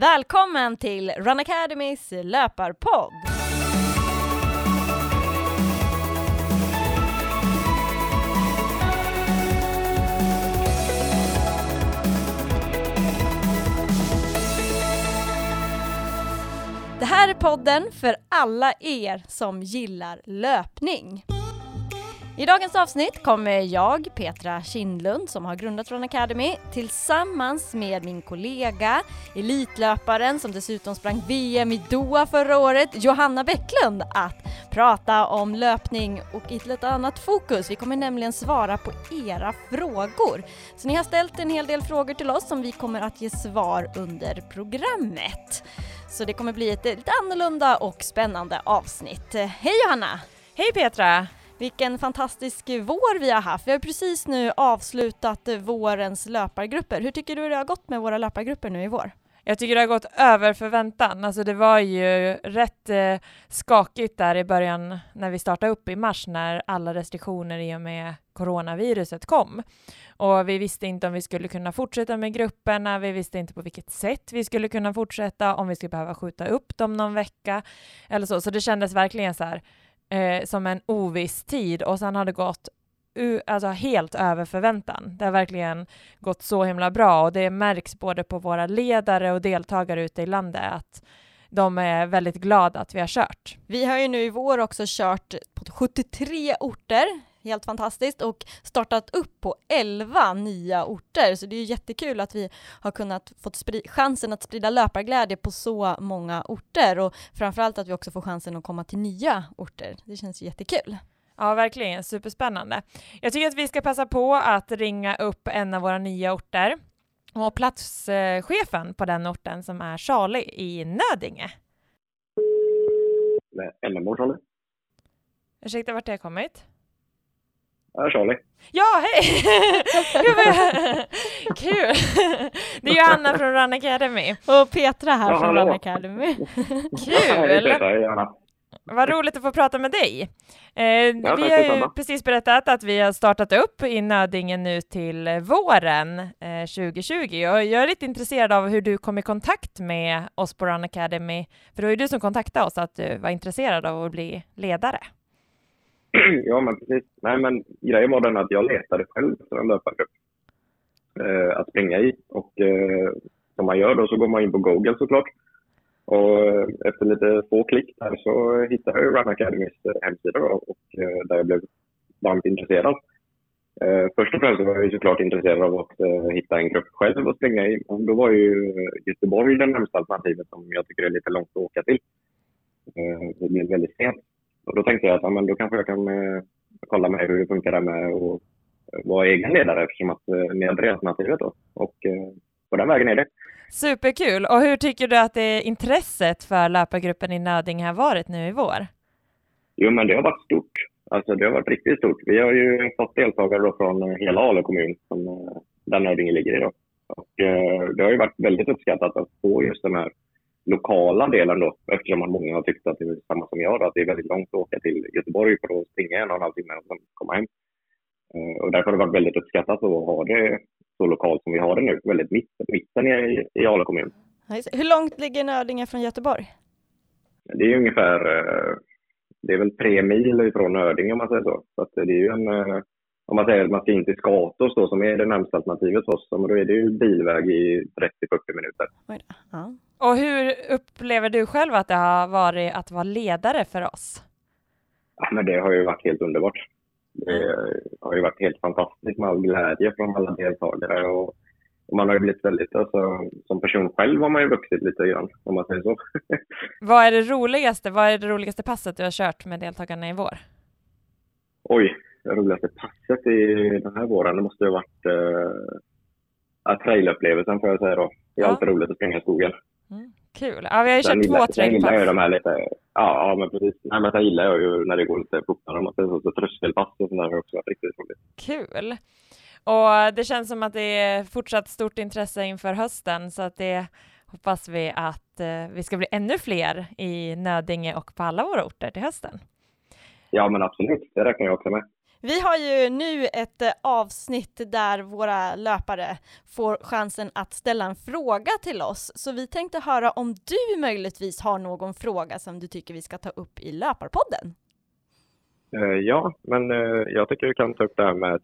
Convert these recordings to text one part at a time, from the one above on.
Välkommen till Run Academys löparpodd! Det här är podden för alla er som gillar löpning. I dagens avsnitt kommer jag, Petra Kindlund, som har grundat Run Academy, tillsammans med min kollega, elitlöparen som dessutom sprang VM i Doha förra året, Johanna Bäcklund, att prata om löpning och i ett lite annat fokus. Vi kommer nämligen svara på era frågor. Så ni har ställt en hel del frågor till oss som vi kommer att ge svar under programmet. Så det kommer bli ett lite annorlunda och spännande avsnitt. Hej Johanna! Hej Petra! Vilken fantastisk vår vi har haft. Vi har precis nu avslutat vårens löpargrupper. Hur tycker du det har gått med våra löpargrupper nu i vår? Jag tycker det har gått över förväntan. Alltså det var ju rätt eh, skakigt där i början när vi startade upp i mars när alla restriktioner i och med coronaviruset kom. Och vi visste inte om vi skulle kunna fortsätta med grupperna, vi visste inte på vilket sätt vi skulle kunna fortsätta, om vi skulle behöva skjuta upp dem någon vecka eller så. Så det kändes verkligen så här eh, som en oviss tid och sen har det gått alltså helt över förväntan. Det har verkligen gått så himla bra och det märks både på våra ledare och deltagare ute i landet att de är väldigt glada att vi har kört. Vi har ju nu i vår också kört på 73 orter, helt fantastiskt, och startat upp på 11 nya orter, så det är ju jättekul att vi har kunnat fått chansen att sprida löparglädje på så många orter och framförallt att vi också får chansen att komma till nya orter. Det känns ju jättekul. Ja, verkligen superspännande. Jag tycker att vi ska passa på att ringa upp en av våra nya orter och platschefen på den orten som är Charlie i Nödinge. NMH Charlie. Ursäkta, vart har jag kommit? Ja, Charlie. Ja, hej! Kul! Det är Johanna från Run Academy. Och Petra här Ja, från hallå. Run Academy. Kul! Petra. Vad roligt att få prata med dig. Eh, tack vi har ju precis berättat att vi har startat upp i Nödingen nu till våren eh, 2020 och jag är lite intresserad av hur du kom i kontakt med oss på Run Academy, för det var ju du som kontaktade oss att du var intresserad av att bli ledare. Ja, men precis. Nej, men grejen var den att jag letade själv efter en löpargrupp eh, att springa i. Och eh, som man gör då så går man in på Google såklart. Och eh, efter lite få klick där så hittade jag Run Academys eh, hemsida då, och eh, där jag blev varmt intresserad. Eh, först och främst var jag såklart intresserad av att eh, hitta en grupp själv att springa i. Och då var ju eh, Göteborg det närmsta alternativet som jag tycker är lite långt att åka till. Eh, det blev väldigt sent. Och då tänkte jag att ja, men då kanske jag kan eh, kolla med hur det funkar där med att eh, vara egen ledare eftersom att eh, ni hade det alternativet då. Och eh, på den vägen är det. Superkul! Och hur tycker du att det intresset för löpargruppen i Nödinge har varit nu i vår? Jo, men det har varit stort. Alltså det har varit riktigt stort. Vi har ju fått deltagare från eh, hela Ale kommun som, eh, där Nödinge ligger i då. Och eh, det har ju varit väldigt uppskattat att få just den här lokala delen då eftersom många har tyckt att det är samma som jag då, att det är väldigt långt att åka till Göteborg för att springa en och en halv timme och sen komma hem. Eh, Och därför har det varit väldigt uppskattat att ha det så lokalt som vi har det nu, väldigt mitt, mitten i, i Ale kommun. Hur långt ligger Nödinge från Göteborg? Det är ungefär, eh, det är väl tre mil ifrån Nödinge om man säger så. Så det är ju en, eh, om man säger att man ska in till Skatås då som är det närmsta alternativet för oss, då är det ju bilväg i 30-40 minuter. Ja. Och hur upplever du själv att det har varit att vara ledare för oss? Ja, men det har ju varit helt underbart. Det har ju varit helt fantastiskt med all glädje från alla deltagare och, man har ju blivit väldigt, alltså, som person själv har man ju vuxit lite grann om man säger så. Vad är det roligaste? Vad är det roligaste passet du har kört med deltagarna i vår? Oj, det roligaste passet i den här våren, det måste ju ha varit eh, ja, trailupplevelsen får jag säga då. Det är Ja. alltid roligt att springa i skogen. Mm, kul! Ja, vi har ju Sen kört gillar- två sen gillar jag ju de här lite, ja, ja men precis. Nej, men sen gillar jag ju när det går lite fortare man säger så. så tröskelpass och sånt där har också varit riktigt roligt. Kul! Och det känns som att det är fortsatt stort intresse inför hösten så att det hoppas vi att eh, vi ska bli ännu fler i Nödinge och på alla våra orter till hösten. Ja men absolut, det räknar jag också med. Vi har ju nu ett eh, avsnitt där våra löpare får chansen att ställa en fråga till oss, så vi tänkte höra om du möjligtvis har någon fråga som du tycker vi ska ta upp i Löparpodden? Eh, ja, men eh, jag tycker vi kan ta upp det här med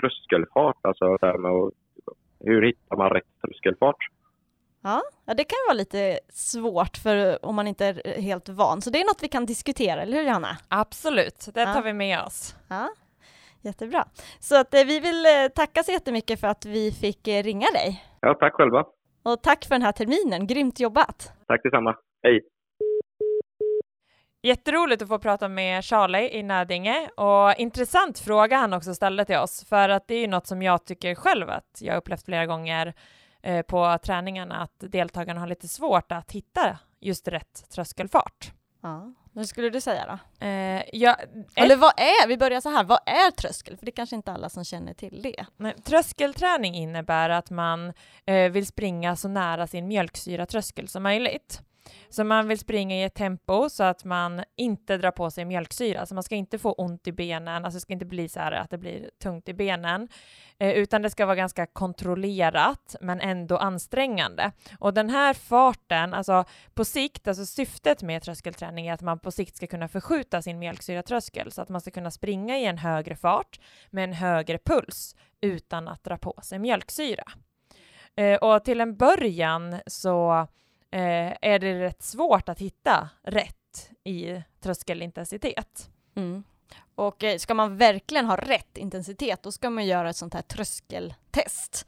tröskelfart, alltså det här med hur hittar man rätt tröskelfart? Ja, ja, det kan ju vara lite svårt för om man inte är helt van, så det är något vi kan diskutera, eller hur Johanna? Absolut, det tar Ja. vi med oss. Ja, jättebra. Så att eh, vi vill eh, tacka så jättemycket för att vi fick eh, ringa dig. Ja, tack själva. Och tack för den här terminen, grymt jobbat! Tack detsamma. Hej! Jätteroligt att få prata med Charlie i Nödinge och intressant fråga han också ställde till oss för att det är ju något som jag tycker själv att jag upplevt flera gånger på träningarna att deltagarna har lite svårt att hitta just rätt tröskelfart. Ja, vad skulle du säga då? Eh, jag, Eller vad är, vi börjar så här, vad är tröskel? För det är kanske inte alla som känner till det. Nej, Tröskelträning innebär att man eh, vill springa så nära sin mjölksyratröskel som möjligt. Så man vill springa i ett tempo så att man inte drar på sig mjölksyra, så man ska inte få ont i benen, alltså det ska inte bli så här att det blir tungt i benen, eh, utan det ska vara ganska kontrollerat men ändå ansträngande. Och den här farten, alltså på sikt, alltså syftet med tröskelträning är att man på sikt ska kunna förskjuta sin mjölksyratröskel så att man ska kunna springa i en högre fart med en högre puls utan att dra på sig mjölksyra. Eh, och till en början så eh, är det rätt svårt att hitta rätt i tröskelintensitet. Mm. Och eh, ska man verkligen ha rätt intensitet, då ska man göra ett sånt här tröskeltest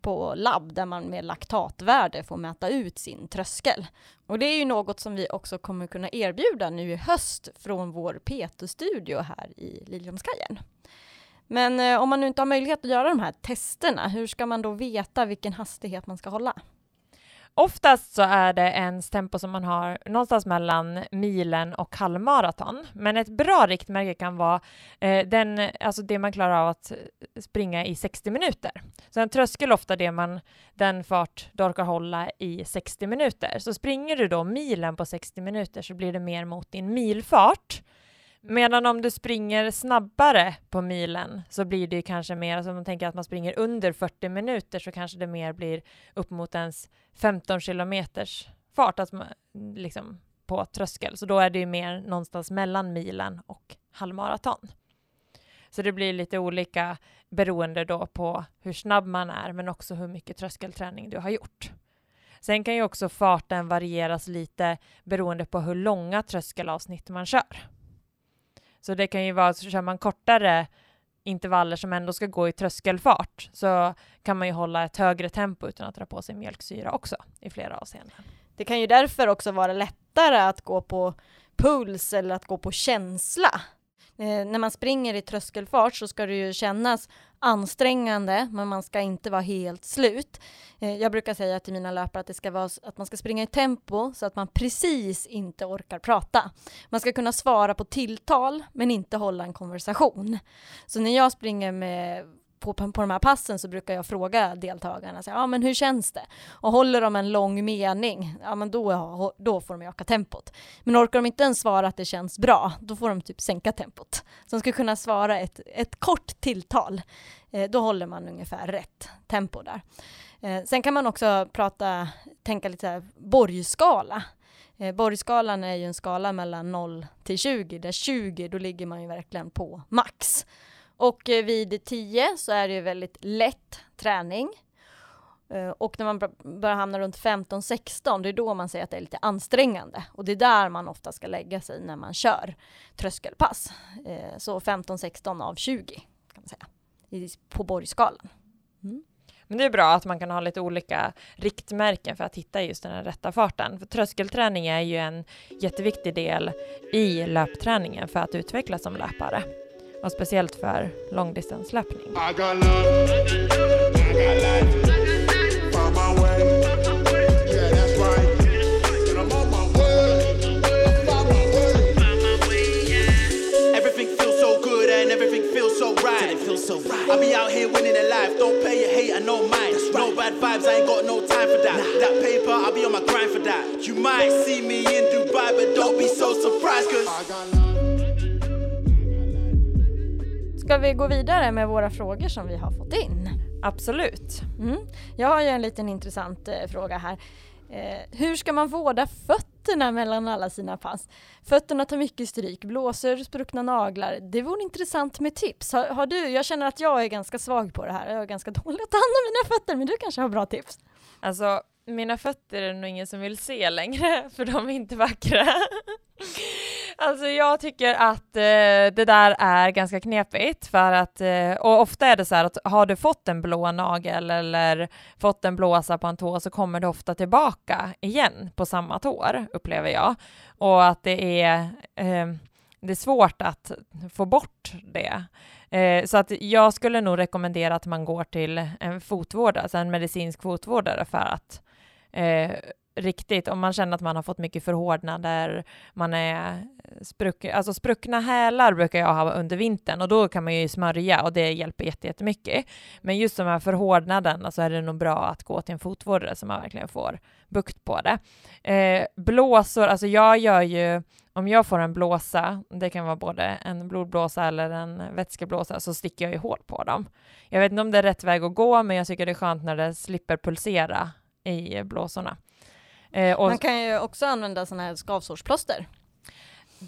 på labb där man med laktatvärde får mäta ut sin tröskel. Och det är ju något som vi också kommer kunna erbjuda nu i höst från vår Peto-studio här i Liljeholmskajen. Men eh, om man nu inte har möjlighet att göra de här testerna, hur ska man då veta vilken hastighet man ska hålla? Oftast så är det ens tempo som man har någonstans mellan milen och halvmaraton. Men ett bra riktmärke kan vara eh, den, alltså det man klarar av att eh, springa i 60 minuter. Så en tröskel är ofta det man, den fart du orkar hålla i 60 minuter. Så springer du då milen på 60 minuter så blir det mer mot din milfart. Medan om du springer snabbare på milen så blir det ju kanske mer, alltså om man tänker att man springer under 40 minuter så kanske det mer blir upp mot ens 15 kilometers fart, alltså liksom på tröskel. Så då är det ju mer någonstans mellan milen och halvmaraton. Så det blir lite olika beroende då på hur snabb man är, men också hur mycket tröskelträning du har gjort. Sen kan ju också farten varieras lite beroende på hur långa tröskelavsnitt man kör. Så det kan ju vara, så kör man kortare intervaller som ändå ska gå i tröskelfart så kan man ju hålla ett högre tempo utan att dra på sig mjölksyra också i flera avseenden. Det kan ju därför också vara lättare att gå på puls eller att gå på känsla. Eh, när man springer i tröskelfart så ska det ju kännas ansträngande, men man ska inte vara helt slut. Eh, jag brukar säga till mina löpare att det ska vara att man ska springa i tempo så att man precis inte orkar prata. Man ska kunna svara på tilltal, men inte hålla en konversation. Så när jag springer med på, på de här passen så brukar jag fråga deltagarna, så, här, men hur känns det? Och håller de en lång mening, ja men då, då får de öka tempot. Men orkar de inte ens svara att det känns bra, då får de typ sänka tempot. Så de ska kunna svara ett, ett kort tilltal, eh, då håller man ungefär rätt tempo där. Eh, sen kan man också prata, tänka lite här, borgskala. Eh, borgskalan är ju en skala mellan 0 till 20, där 20 då ligger man ju verkligen på max. Och eh, vid 10 så är det ju väldigt lätt träning. Eh, och när man börjar hamna runt 15-16, det är då man säger att det är lite ansträngande. Och det är där man ofta ska lägga sig när man kör tröskelpass. Eh, så 15-16 av 20 kan man säga, på borgskalan. Mm. Men det är bra att man kan ha lite olika riktmärken för att hitta just den här rätta farten. För tröskelträning är ju en jätteviktig del i löpträningen för att utvecklas som löpare. Och speciellt för långdistanslöpning. Right. So good and everything feels so right. It feels so right. I be out here winning in life. Don't pay your hate, I know mine. No bad vibes, I ain't got no time for that. That paper, I'll be on my grind for that. You might see me in Dubai, but don't be so surprised, cause ska vi gå vidare med våra frågor som vi har fått in? Absolut. Mm. Jag har ju en liten intressant eh, fråga här. Eh, hur ska man vårda fötterna mellan alla sina pass? Fötterna tar mycket stryk, blåsor, spruckna naglar. Det vore intressant med tips. Har, har du, jag känner att jag är ganska svag på det här. Jag är ganska dålig att ta hand om mina fötter, men du kanske har bra tips? Alltså, mina fötter är det nog ingen som vill se längre, för de är inte vackra. Alltså jag tycker att eh, det där är ganska knepigt för att, eh, och ofta är det så här att har du fått en blå nagel eller fått en blåsa på en tå så kommer det ofta tillbaka igen på samma tår, upplever jag. Och att det är, eh, det är svårt att få bort det. Eh, så att jag skulle nog rekommendera att man går till en fotvårdare, alltså en medicinsk fotvårdare för att eh, riktigt, om man känner att man har fått mycket förhårdnader, man är eh, spruck, alltså spruckna hälar brukar jag ha under vintern och då kan man ju smörja och det hjälper jättemycket. Men just de här förhårdnaderna så är det nog bra att gå till en fotvårdare så man verkligen får bukt på det. Eh, blåsor, alltså jag gör ju, om jag får en blåsa, det kan vara både en blodblåsa eller en vätskeblåsa, så sticker jag ju hål på dem. Jag vet inte om det är rätt väg att gå, men jag tycker det är skönt när det slipper pulsera i blåsorna. Eh, Man kan ju också använda sådana här skavsårsplåster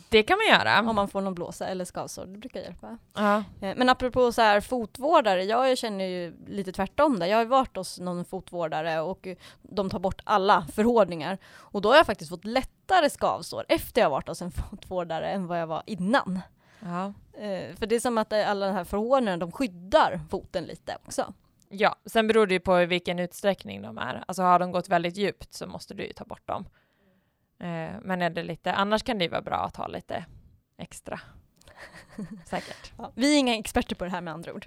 det kan man göra. om man får någon blåsa eller skavsår. Det brukar hjälpa. Ja. Eh, Men apropå så här fotvårdare, jag känner ju lite tvärtom där. Jag har varit hos någon fotvårdare och de tar bort alla förhårdningar. Och då har jag faktiskt fått lättare skavsår efter jag varit hos en fotvårdare än vad jag var innan. Ja. Eh, För det är som att alla de här förhårdningarna, de skyddar foten lite också. Ja, sen beror det ju på i vilken utsträckning de är. Alltså har de gått väldigt djupt så måste du ju ta bort dem. Eh, men är det lite, annars kan det ju vara bra att ha lite extra. Säkert. Ja, vi är inga experter på det här med andra ord.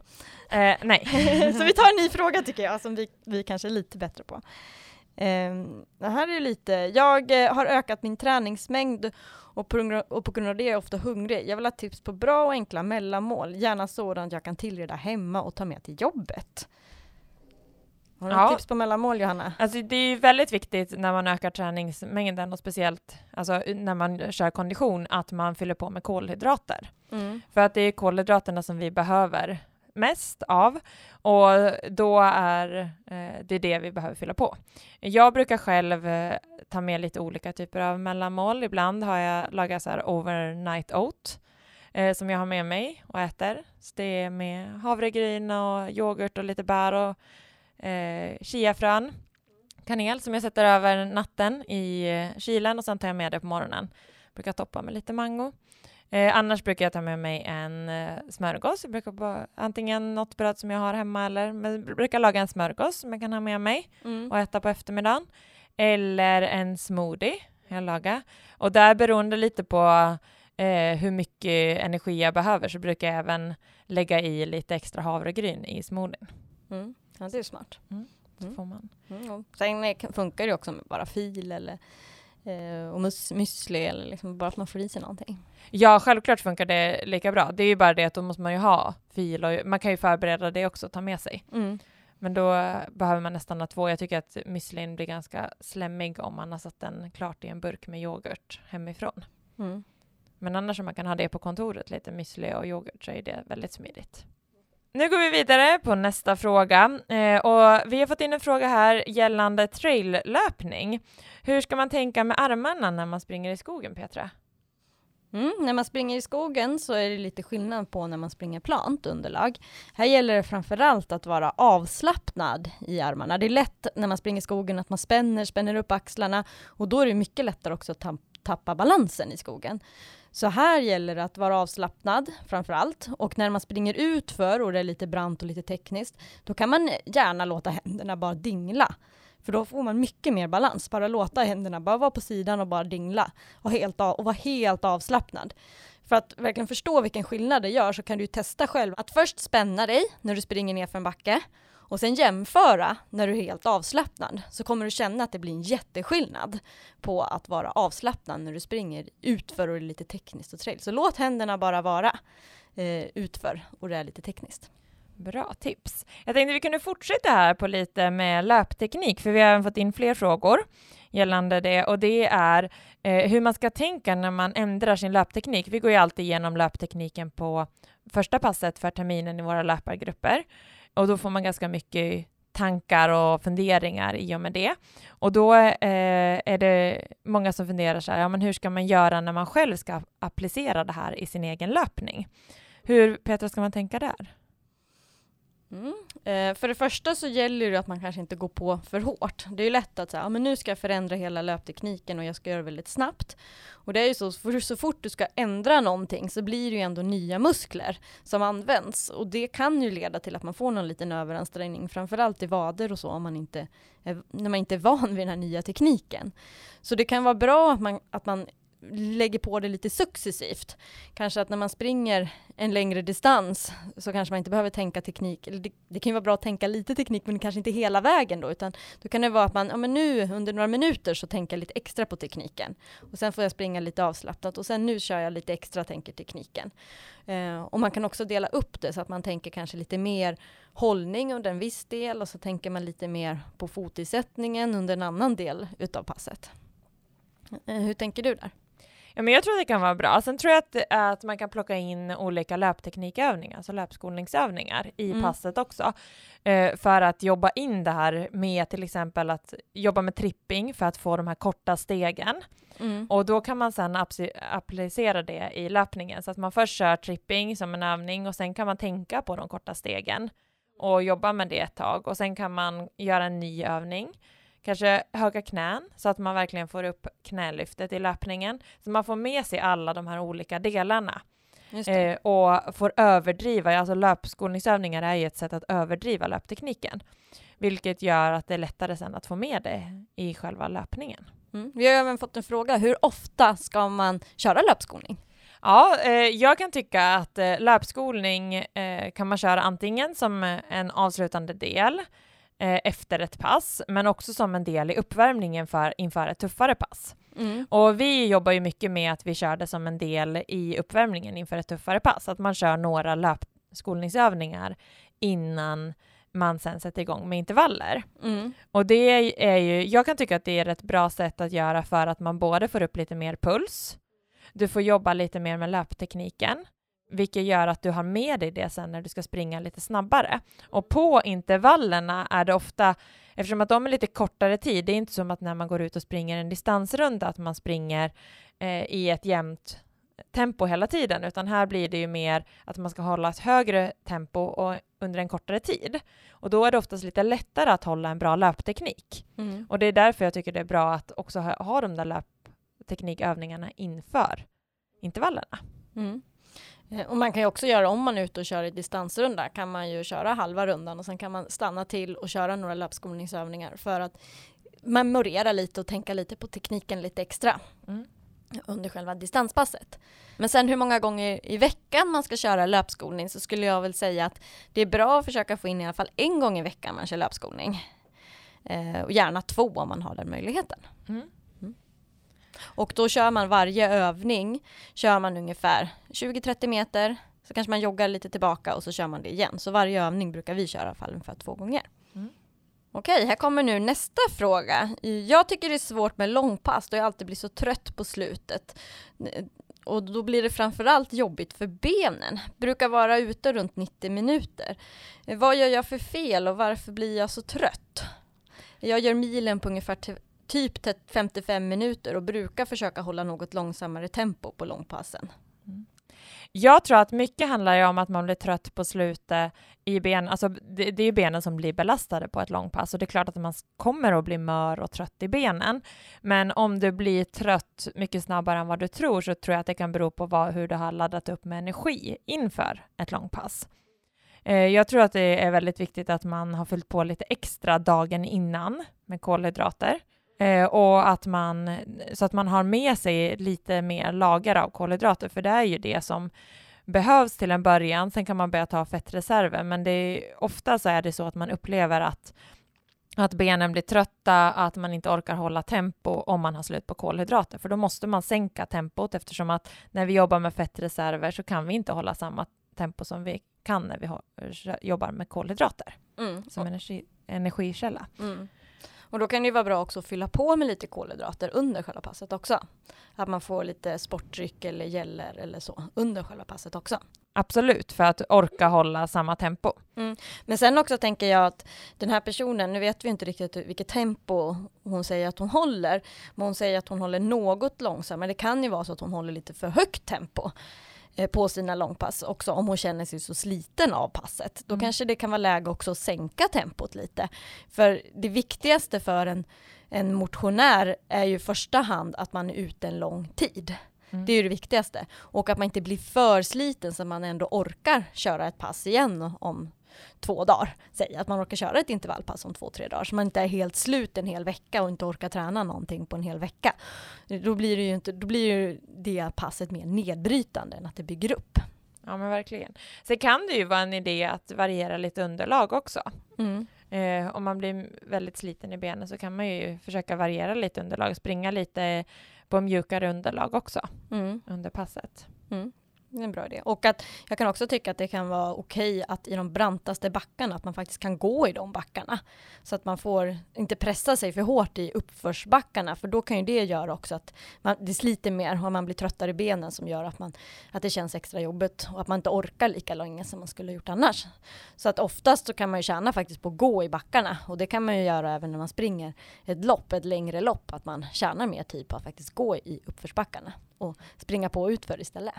Eh, nej. Så vi tar en ny fråga tycker jag, som vi, vi kanske är lite bättre på. Um, det här är lite, jag eh, har ökat min träningsmängd och på, grund- och på grund av det är jag ofta hungrig. Jag vill ha tips på bra och enkla mellanmål, gärna sådant jag kan tillreda hemma och ta med till jobbet. Har du Ja. tips på mellanmål Johanna? Alltså det är ju väldigt viktigt när man ökar träningsmängden och speciellt alltså, när man kör kondition att man fyller på med kolhydrater. Mm. För att det är kolhydraterna som vi behöver mest av och då är eh, det det vi behöver fylla på. Jag brukar själv eh, ta med lite olika typer av mellanmål. Ibland har jag lagat så här overnight oat eh, som jag har med mig och äter. Så det är med havregryn och yoghurt och lite bär och eh, chiafrön, kanel som jag sätter över natten i eh, kylen och sen tar jag med det på morgonen. Brukar toppa med lite mango. Eh, annars brukar jag ta med mig en eh, smörgås. Jag brukar bara, antingen något bröd som jag har hemma eller men jag brukar laga en smörgås som jag kan ha med mig Mm. och äta på eftermiddagen. Eller en smoothie jag lagar. Och där beroende lite på eh, hur mycket energi jag behöver så brukar jag även lägga i lite extra havregryn i smoothien. Mm. Ja, det är smart. Så Mm. får man. Mm. Sen eh, funkar det också med bara fil eller eh, och müsli eller liksom bara att man får i sig någonting. Ja, självklart funkar det lika bra. Det är ju bara det att då måste man ju ha fil och man kan ju förbereda det också och ta med sig. Mm. Men då behöver man nästan ha två. Jag tycker att müslin blir ganska slemmig om man har satt den klart i en burk med yoghurt hemifrån. Mm. Men annars om man kan ha det på kontoret, lite müsli och yoghurt, så är det väldigt smidigt. Nu går vi vidare på nästa fråga. Eh, och vi har fått in en fråga här gällande traillöpning. Hur ska man tänka med armarna när man springer i skogen, Petra? Mm, när man springer i skogen så är det lite skillnad på när man springer plant underlag. Här gäller det framförallt att vara avslappnad i armarna. Det är lätt när man springer i skogen att man spänner, spänner upp axlarna och då är det mycket lättare också att tappa balansen i skogen. Så här gäller det att vara avslappnad framför allt och när man springer ut för och det är lite brant och lite tekniskt, då kan man gärna låta händerna bara dingla. För då får man mycket mer balans. Bara låta händerna bara vara på sidan och bara dingla och, helt av, och vara helt avslappnad. För att verkligen förstå vilken skillnad det gör så kan du ju testa själv att först spänna dig när du springer ner för en backe och sen jämföra när du är helt avslappnad så kommer du känna att det blir en jätteskillnad på att vara avslappnad när du springer utför och det är lite tekniskt och trail. Så låt händerna bara vara eh, utför och det är lite tekniskt. Bra tips. Jag tänkte vi kunde fortsätta här på lite med löpteknik, för vi har även fått in fler frågor gällande det och det är eh, hur man ska tänka när man ändrar sin löpteknik. Vi går ju alltid igenom löptekniken på första passet för terminen i våra löpargrupper och då får man ganska mycket tankar och funderingar i och med det. Och då eh, är det många som funderar så här, ja men hur ska man göra när man själv ska applicera det här i sin egen löpning? Hur, Petra, ska man tänka där? Mm. Eh, för det första så gäller det att man kanske inte går på för hårt. Det är ju lätt att säga, ja, men nu ska jag förändra hela löptekniken och jag ska göra det väldigt snabbt. Och det är ju så, för så fort du ska ändra någonting så blir det ju ändå nya muskler som används. Och det kan ju leda till att man får någon liten överansträngning, framförallt i vader och så, om man inte är, när man inte är van vid den här nya tekniken. Så det kan vara bra att man, att man lägger på det lite successivt. Kanske att när man springer en längre distans så kanske man inte behöver tänka teknik. Eller det, det kan ju vara bra att tänka lite teknik men kanske inte hela vägen då utan då kan det vara att man, ja men nu under några minuter så tänker jag lite extra på tekniken och sen får jag springa lite avslappnat och sen nu kör jag lite extra tänker tekniken. Eh, och man kan också dela upp det så att man tänker kanske lite mer hållning under en viss del och så tänker man lite mer på fotisättningen under en annan del utav passet. Eh, hur tänker du där? Ja, men jag tror det kan vara bra. Sen tror jag att, att man kan plocka in olika löpteknikövningar, alltså löpskolningsövningar i Mm. passet också, eh, för att jobba in det här med till exempel att jobba med tripping för att få de här korta stegen. Mm. Och då kan man sedan appli- applicera det i löpningen, så att man först kör tripping som en övning och sen kan man tänka på de korta stegen och jobba med det ett tag och sen kan man göra en ny övning Kanske höga knän så att man verkligen får upp knälyftet i löpningen. Så man får med sig alla de här olika delarna eh, och får överdriva. Alltså löpskolningsövningar är ju ett sätt att överdriva löptekniken, vilket gör att det är lättare sen att få med det i själva löpningen. Mm. Vi har även fått en fråga, hur ofta ska man köra löpskolning? Ja, eh, jag kan tycka att eh, löpskolning eh, kan man köra antingen som en avslutande del eh, efter ett pass, men också som en del i uppvärmningen för, inför ett tuffare pass. Mm. Och vi jobbar ju mycket med att vi kör det som en del i uppvärmningen inför ett tuffare pass, att man kör några löpskolningsövningar innan man sen sätter igång med intervaller. Mm. Och det är ju, jag kan tycka att det är ett bra sätt att göra för att man både får upp lite mer puls, du får jobba lite mer med löptekniken, vilket gör att du har med dig det sen när du ska springa lite snabbare. Och på intervallerna är det ofta, eftersom att de är lite kortare tid, det är inte som att när man går ut och springer en distansrunda att man springer eh, i ett jämnt tempo hela tiden, utan här blir det ju mer att man ska hålla ett högre tempo och under en kortare tid. Och då är det oftast lite lättare att hålla en bra löpteknik. Mm. Och det är därför jag tycker det är bra att också ha, ha de där löpteknikövningarna inför intervallerna. Mm. Eh, Och man kan ju också göra, om man är ute och kör i distansrunda, kan man ju köra halva rundan och sen kan man stanna till och köra några löpskolningsövningar för att memorera lite och tänka lite på tekniken lite extra Mm. under själva distanspasset. Men sen hur många gånger i veckan man ska köra löpskolning så skulle jag väl säga att det är bra att försöka få in i alla fall en gång i veckan man kör löpskolning. Eh, och gärna två om man har den möjligheten. Mm. Och då kör man varje övning, kör man ungefär 20-30 meter, så kanske man joggar lite tillbaka och så kör man det igen. Så varje övning brukar vi köra i alla fall ungefär två gånger. Mm. Okej, här kommer nu nästa fråga. Jag tycker det är svårt med långpass då jag alltid blir så trött på slutet. Och då blir det framförallt jobbigt för benen. Brukar vara ute runt 90 minuter. Vad gör jag för fel och varför blir jag så trött? Jag gör milen på ungefär typ 55 minuter och brukar försöka hålla något långsammare tempo på långpassen. Mm. Jag tror att mycket handlar ju om att man blir trött på slutet i ben, alltså det, det är ju benen som blir belastade på ett långpass och det är klart att man kommer att bli mör och trött i benen. Men om du blir trött mycket snabbare än vad du tror så tror jag att det kan bero på vad, hur du har laddat upp med energi inför ett långpass. Eh, jag tror att det är väldigt viktigt att man har fyllt på lite extra dagen innan med kolhydrater. Eh, och att man, så att man har med sig lite mer lager av kolhydrater, för det är ju det som behövs till en början. Sen kan man börja ta fettreserver, men det är, ofta så är det så att man upplever att, att benen blir trötta, att man inte orkar hålla tempo om man har slut på kolhydrater, för då måste man sänka tempot eftersom att när vi jobbar med fettreserver så kan vi inte hålla samma tempo som vi kan när vi har, jobbar med kolhydrater Mm. som energi, energikälla. Mm. Och då kan det ju vara bra också att fylla på med lite kolhydrater under själva passet också. Att man får lite sportdryck eller gäller eller så under själva passet också. Absolut, för att orka hålla samma tempo. Men sen också tänker jag att den här personen, nu vet vi inte riktigt vilket tempo hon säger att hon håller, men hon säger att hon håller något långsammare. Det kan ju vara så att hon håller lite för högt tempo på sina långpass också om hon känner sig så sliten av passet. Då Mm. kanske det kan vara läge också att sänka tempot lite. För det viktigaste för en, en motionär är ju i första hand att man är ute en lång tid. Mm. Det är ju det viktigaste. Och att man inte blir för sliten så man ändå orkar köra ett pass igen om två dagar. Säg att man orkar köra ett intervallpass om två, tre dagar. Så man inte är helt slut en hel vecka och inte orkar träna någonting på en hel vecka. Då blir det ju, inte, då blir ju det passet mer nedbrytande än att det bygger upp. Ja, men verkligen. Sen kan det ju vara en idé att variera lite underlag också. Mm. Eh, om man blir väldigt sliten i benen så kan man ju försöka variera lite underlag, springa lite på mjukare underlag också Mm. under passet. Det är en bra idé. Och att jag kan också tycka att det kan vara okej att i de brantaste backarna, att man faktiskt kan gå i de backarna. Så att man får inte pressa sig för hårt i uppförsbackarna, för då kan ju det göra också att man, det sliter mer och man blir tröttare i benen som gör att, man, att det känns extra jobbigt och att man inte orkar lika länge som man skulle ha gjort annars. Så att oftast så kan man ju tjäna faktiskt på att gå i backarna och det kan man ju göra även när man springer ett lopp, ett längre lopp, att man tjänar mer tid på att faktiskt gå i uppförsbackarna och springa på utför istället.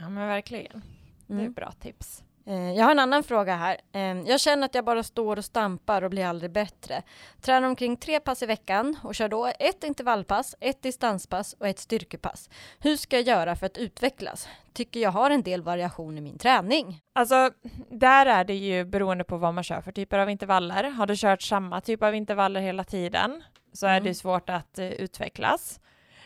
Ja, men verkligen. Det är Mm. bra tips. Eh, Jag har en annan fråga här. Eh, Jag känner att jag bara står och stampar och blir aldrig bättre. Tränar omkring tre pass i veckan och kör då ett intervallpass, ett distanspass och ett styrkepass. Hur ska jag göra för att utvecklas? Tycker jag har en del variation i min träning. Alltså, där är det ju beroende på vad man kör för typer av intervaller. Har du kört samma typ av intervaller hela tiden så är Mm. det svårt att eh, utvecklas.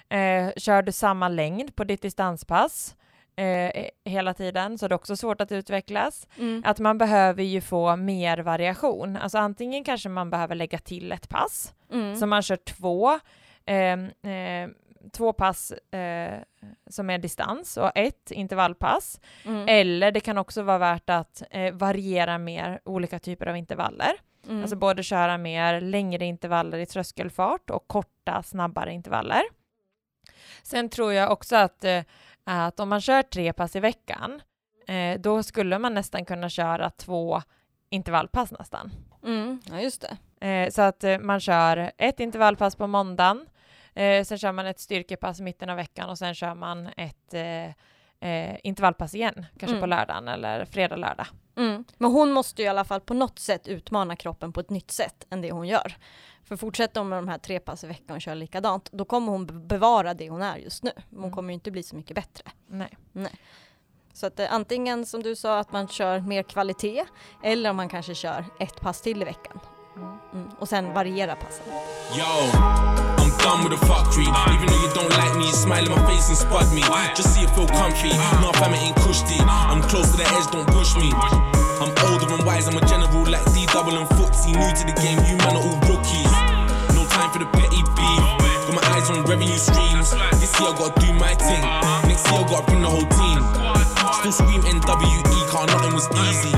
Eh, kör du samma längd på ditt distanspass eh, hela tiden så är det också svårt att utvecklas. Att man behöver ju få mer variation. Alltså antingen kanske man behöver lägga till ett pass, Mm. så man kör två, ehm, eh, två pass eh, som är distans och ett intervallpass. Mm. Eller det kan också vara värt att eh, variera mer olika typer av intervaller. Mm. Alltså både köra mer längre intervaller i tröskelfart och korta, snabbare intervaller. Sen tror jag också att, eh, att om man kör tre pass i veckan, eh, då skulle man nästan kunna köra två intervallpass nästan. Mm. Ja, just det. Eh, så att eh, man kör ett intervallpass på måndagen, eh, sen kör man ett styrkepass i mitten av veckan och sen kör man ett eh, eh, intervallpass igen, kanske Mm. på lördagen eller fredag, lördag. Mm. Men hon måste ju i alla fall på något sätt utmana kroppen på ett nytt sätt än det hon gör. För fortsätter hon med de här tre pass i veckan och kör likadant, då kommer hon be- bevara det hon är just nu. Hon Mm. kommer ju inte bli så mycket bättre. Nej. Så att eh, antingen som du sa att man kör mer kvalitet eller om man kanske kör ett pass till i veckan. Mm. Mm. Och sen variera passen. Yo, I'm done with the fuckery. Even though you don't like me, you smile in my face and spud me. Just see it feel comfy. No, fam, it ain't cushy. I'm close to the edge, don't push me. I'm older and wise, I'm a general like D double and footsie. New to the game, you man are all rookies. My eyes streams. This year I gotta do my thing. Next year I gotta bring the whole team. Still scream NWE, car nothing was easy.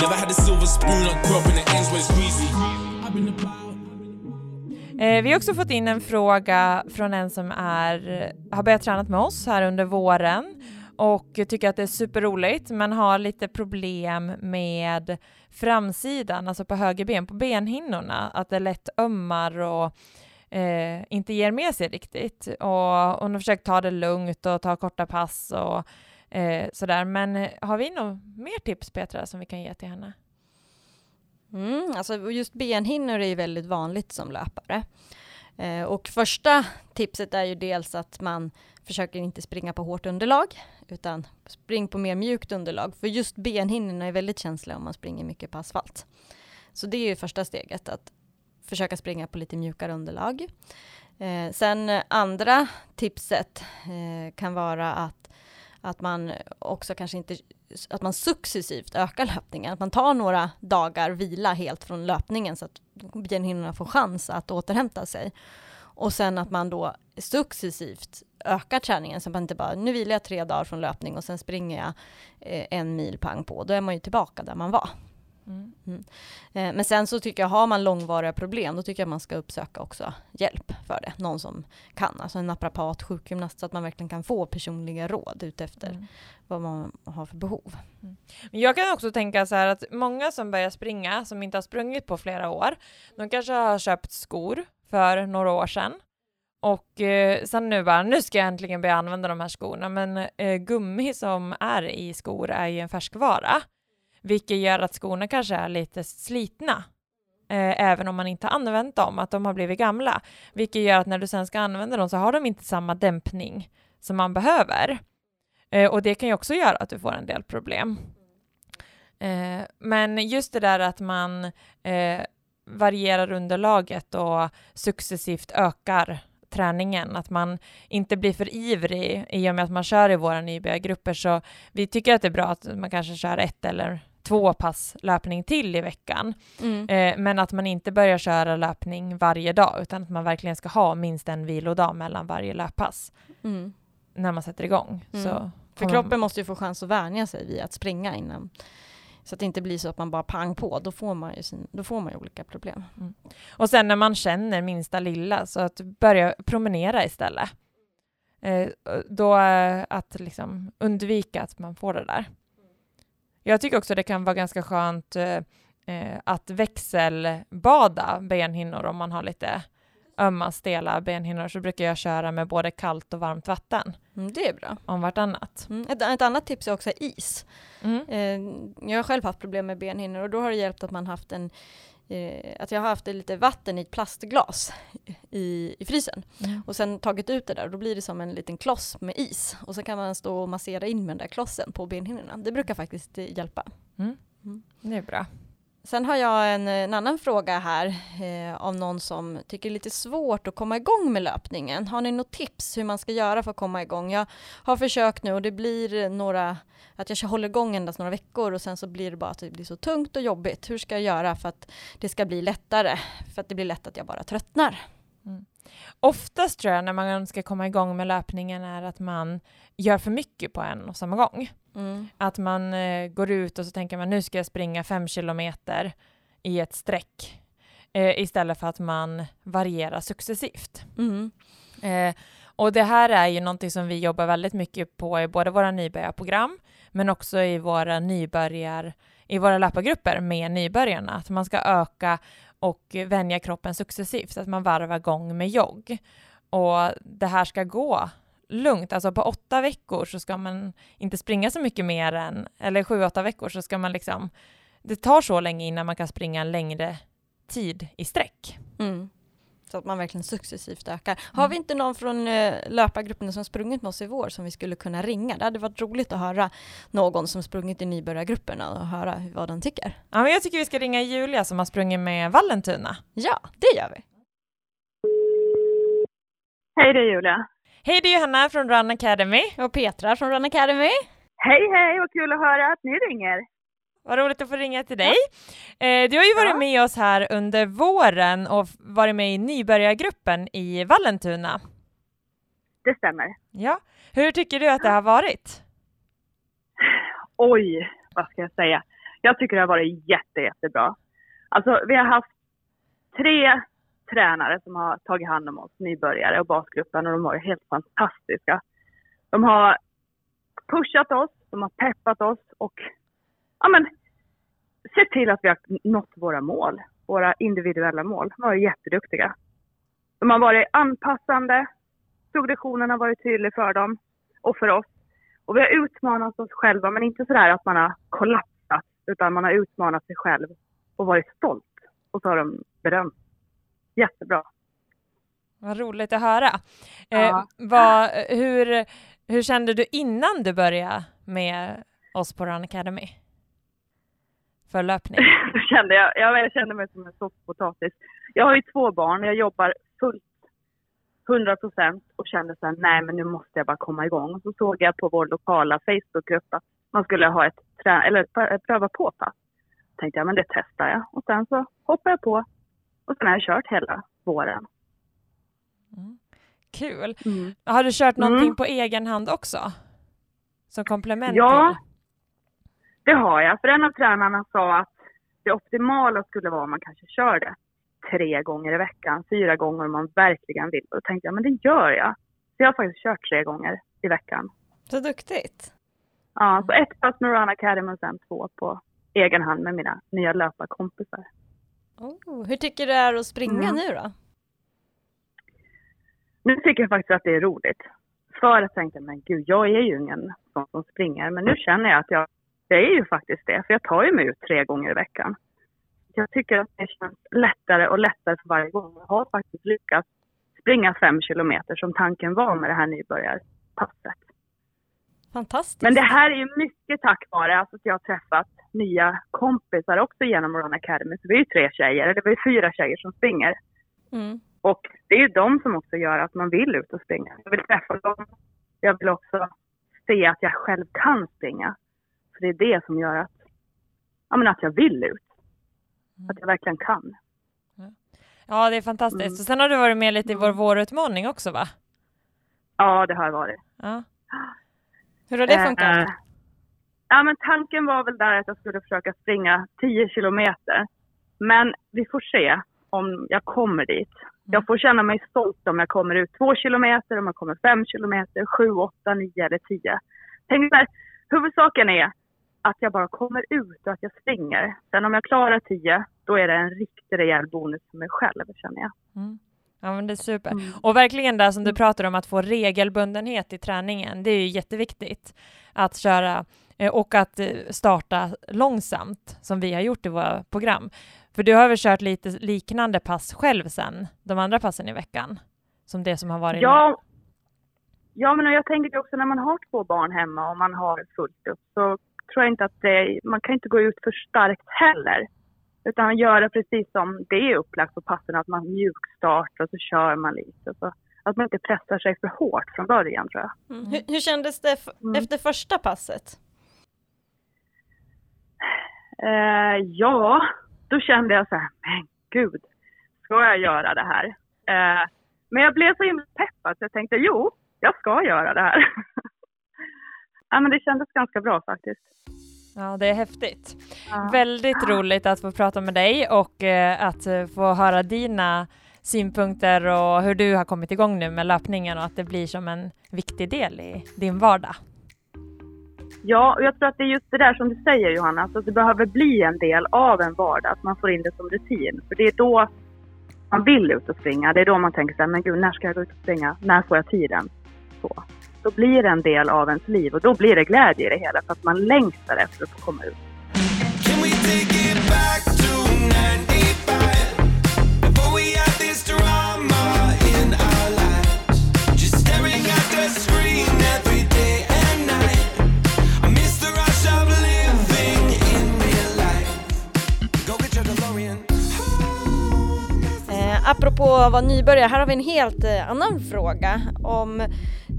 Never had a silver spoon, I grew up in the ends where it's greasy. Eh, vi har också fått in en fråga från en som är, har börjat träna med oss här under våren och tycker att det är superroligt men har lite problem med framsidan, alltså på höger ben, på benhinnorna, att det lätt ömmar och eh, inte ger med sig riktigt. Och hon har försökt ta det lugnt och ta korta pass och eh, sådär. Men eh, har vi något mer tips Petra som vi kan ge till henne? Mm, alltså just benhinnor är ju väldigt vanligt som löpare. Eh, och första tipset är ju dels att man försöker inte springa på hårt underlag utan spring på mer mjukt underlag. För just benhinnorna är väldigt känsliga om man springer mycket på asfalt. Så det är ju första steget, att försöka springa på lite mjukare underlag. Eh, sen andra tipset eh, kan vara att, att man också kanske inte att man successivt ökar löpningen. Att man tar några dagar vila helt från löpningen så att benhinnorna får chans att återhämta sig. Och sen att man då successivt ökar träningen så att man inte bara, nu vilar jag tre dagar från löpning och sen springer jag eh, en mil pang på. Då är man ju tillbaka där man var. Mm. Eh, Men sen så tycker jag, har man långvariga problem, då tycker jag man ska uppsöka också hjälp för det. Någon som kan, alltså en naprapat, sjukgymnast, så att man verkligen kan få personliga råd utefter Mm. vad man har för behov. Men jag kan också tänka så här att många som börjar springa, som inte har sprungit på flera år, de kanske har köpt skor för några år sedan och eh, sen nu bara, nu ska jag äntligen börja använda de här skorna, men eh, gummi som är i skor är ju en färskvara, vilket gör att skorna kanske är lite slitna. Eh, även om man inte har använt dem, att de har blivit gamla. Vilket gör att när du sen ska använda dem så har de inte samma dämpning som man behöver. Eh, och det kan ju också göra att du får en del problem. Eh, men just det där att man eh, varierar underlaget och successivt ökar träningen, att man inte blir för ivrig i och med att man kör i våra nybörjargrupper, så vi tycker att det är bra att man kanske kör ett eller två pass löpning till i veckan, eh, men att man inte börjar köra löpning varje dag, utan att man verkligen ska ha minst en vilodag mellan varje löppass Mm. när man sätter igång. Mm. Så För kroppen måste ju få chans att vänja sig vid att springa innan. Så att det inte blir så att man bara pang på, då får man ju, sin, då får man olika problem. Och sen när man känner minsta lilla, så att börja promenera istället. Eh, då eh, att liksom undvika att man får det där. Jag tycker också det kan vara ganska skönt eh, eh, att växelbada benhinnor om man har lite ömma, stela benhinnor, så brukar jag köra med både kallt och varmt vatten Mm, det är bra. om vartannat. Mm. Ett, ett annat tips är också is. Mm. Eh, jag har själv haft problem med benhinnor och då har det hjälpt att man haft en eh, att jag har haft lite vatten i ett plastglas i, i frysen Mm. och sen tagit ut det där och då blir det som en liten kloss med is och så kan man stå och massera in med den där klossen på benhinnorna. Det brukar faktiskt hjälpa. Det är bra. Sen har jag en, en annan fråga här eh, av någon som tycker det är lite svårt att komma igång med löpningen. Har ni något tips hur man ska göra för att komma igång? Jag har försökt nu och det blir några, att jag håller igång endast några veckor och sen så blir det bara att det blir så tungt och jobbigt. Hur ska jag göra för att det ska bli lättare? För att det blir lätt att jag bara tröttnar. Oftast tror jag när man ska komma igång med löpningen är att man gör för mycket på en och samma gång. Mm. Att man eh, går ut och så tänker man nu ska jag springa fem kilometer i ett streck eh, istället för att man varierar successivt. Mm. Eh, och det här är ju någonting som vi jobbar väldigt mycket på i både våra nybörjarprogram men också i våra nybörjar i våra löpargrupper med nybörjarna, att man ska öka och vänja kroppen successivt, att man varvar gång med jogg. Och det här ska gå lugnt, alltså på åtta veckor så ska man inte springa så mycket mer än, eller sju, åtta veckor så ska man liksom, det tar så länge innan man kan springa en längre tid i sträck. Mm. Så att man verkligen successivt ökar. Har vi inte någon från eh, löpargruppen som sprungit med oss i vår som vi skulle kunna ringa? Det hade varit roligt att höra någon som sprungit i nybörjargrupperna och höra hur- vad den tycker. Ja, men jag tycker vi ska ringa Julia som har sprungit med Vallentuna. Ja, det gör vi. Hej, det är Julia. Hej, det är Johanna från Run Academy. Och Petra från Run Academy. Hej, hej, vad kul att höra att ni ringer. Vad roligt att få ringa till dig. Eh, du har ju varit Ja. med oss här under våren och varit med i nybörjargruppen i Vallentuna. Det stämmer. Ja. Hur tycker du att det har varit? Oj, vad ska jag säga? Jag tycker det har varit jätte, jättebra. Alltså, vi har haft tre tränare som har tagit hand om oss nybörjare och basgruppen och de var ju helt fantastiska. De har pushat oss, de har peppat oss och ja, men, sett till att vi har nått våra mål, våra individuella mål. De var jätteduktiga. De har varit anpassande, progressionen har varit tydlig för dem och för oss. Och vi har utmanat oss själva, men inte sådär att man har kollapsat, utan man har utmanat sig själv och varit stolt. Och så har de berömt. Jättebra. Vad roligt att höra. Eh, Ja. vad, hur, hur kände du innan du började med oss på Run Academy? För löpning. Kände jag, ja, jag kände mig som en soffpotatis. Jag har ju två barn, jag jobbar fullt 100 procent och kände så här, nej men nu måste jag bara komma igång. Och så såg jag på vår lokala Facebookgrupp att man skulle ha ett trä- eller ett pröva på pass. tänkte jag, men det testar jag. Och sen så hoppade jag på. Och sen har jag kört hela våren. Kul. Mm. Har du kört någonting Mm. på egen hand också? Som komplement Ja. till? Det har jag. För en av tränarna sa att det optimala skulle vara om man kanske kör det tre gånger i veckan, fyra gånger om man verkligen vill. Och då tänkte jag, men det gör jag. Så jag har faktiskt kört tre gånger i veckan. Så duktigt. Ja, så ett pass med Run Academy och sen två på egen hand med mina nya löparkompisar. Oh, hur tycker du det är att springa Mm. nu då? Nu tycker jag faktiskt att det är roligt. Förr tänkte jag, men gud, jag är ju ingen sån som springer. Men nu känner jag att jag, jag är ju faktiskt det. För jag tar ju mig ut tre gånger i veckan. Jag tycker att det känns lättare och lättare för varje gång. Jag har faktiskt lyckats springa fem kilometer som tanken var med det här nybörjarpasset. Fantastiskt. Men det här är ju mycket tack vare alltså, att jag har träffat nya kompisar också genom Run Academy. Så vi är ju tre tjejer, eller vi är fyra tjejer som springer. Mm. Och det är ju de som också gör att man vill ut och springa. Jag vill träffa dem. Jag vill också se att jag själv kan springa. För det är det som gör att, ja, men att jag vill ut. Att jag verkligen kan. Ja, det är fantastiskt. Mm. Och sen har du varit med lite i vår vårutmaning också va? Ja, det har jag varit. Ja. Hur har det funkat? Eh, ja, men tanken var väl där att jag skulle försöka springa 10 kilometer. Men vi får se om jag kommer dit. Jag får känna mig stolt om jag kommer ut 2 kilometer, om jag kommer 5 kilometer, 7, 8, 9 eller 10. Tänk här, huvudsaken är att jag bara kommer ut och att jag springer. Sen om jag klarar 10, då är det en riktig rejäl bonus för mig själv känner jag. Mm. Ja, men det är super. Mm. Och verkligen det som du pratar om att få regelbundenhet i träningen, det är ju jätteviktigt att köra eh, och att eh, starta långsamt som vi har gjort i våra program. För du har väl kört lite liknande pass själv sen, de andra passen i veckan? Som det som har varit nu? Ja, ja men jag tänker också när man har två barn hemma och man har fullt upp så tror jag inte att det, man kan inte gå ut för starkt heller. Utan göra precis som det är upplagt på passen, att man mjukstartar och så kör man lite. Så att man inte pressar sig för hårt från början tror jag. Mm. Hur, hur kändes det Mm. efter första passet? Eh, ja, då kände jag så här, men gud, ska jag göra det här? Eh, men jag blev så himla peppad så jag tänkte, jo, jag ska göra det här. ja, men det kändes ganska bra faktiskt. Ja, det är häftigt. Ja. Väldigt roligt att få prata med dig och eh, att eh, få höra dina synpunkter och hur du har kommit igång nu med löpningen och att det blir som en viktig del i din vardag. Ja, och jag tror att det är just det där som du säger Johanna, att det behöver bli en del av en vardag, att man får in det som rutin. För det är då man vill ut och springa, det är då man tänker så här, men gud, när ska jag gå ut och springa? När får jag tiden? Så. Då blir det en del av ens liv och då blir det glädje i det hela, för att man längtar efter att få komma ut. Can we take it back to 95? Before we had this drama in our lives. Just staring at the screen every day and night. I miss the rush of living in real life. Go get your DeLorean. Eh, apropå att vara nybörjare, här har vi en helt eh, annan fråga om,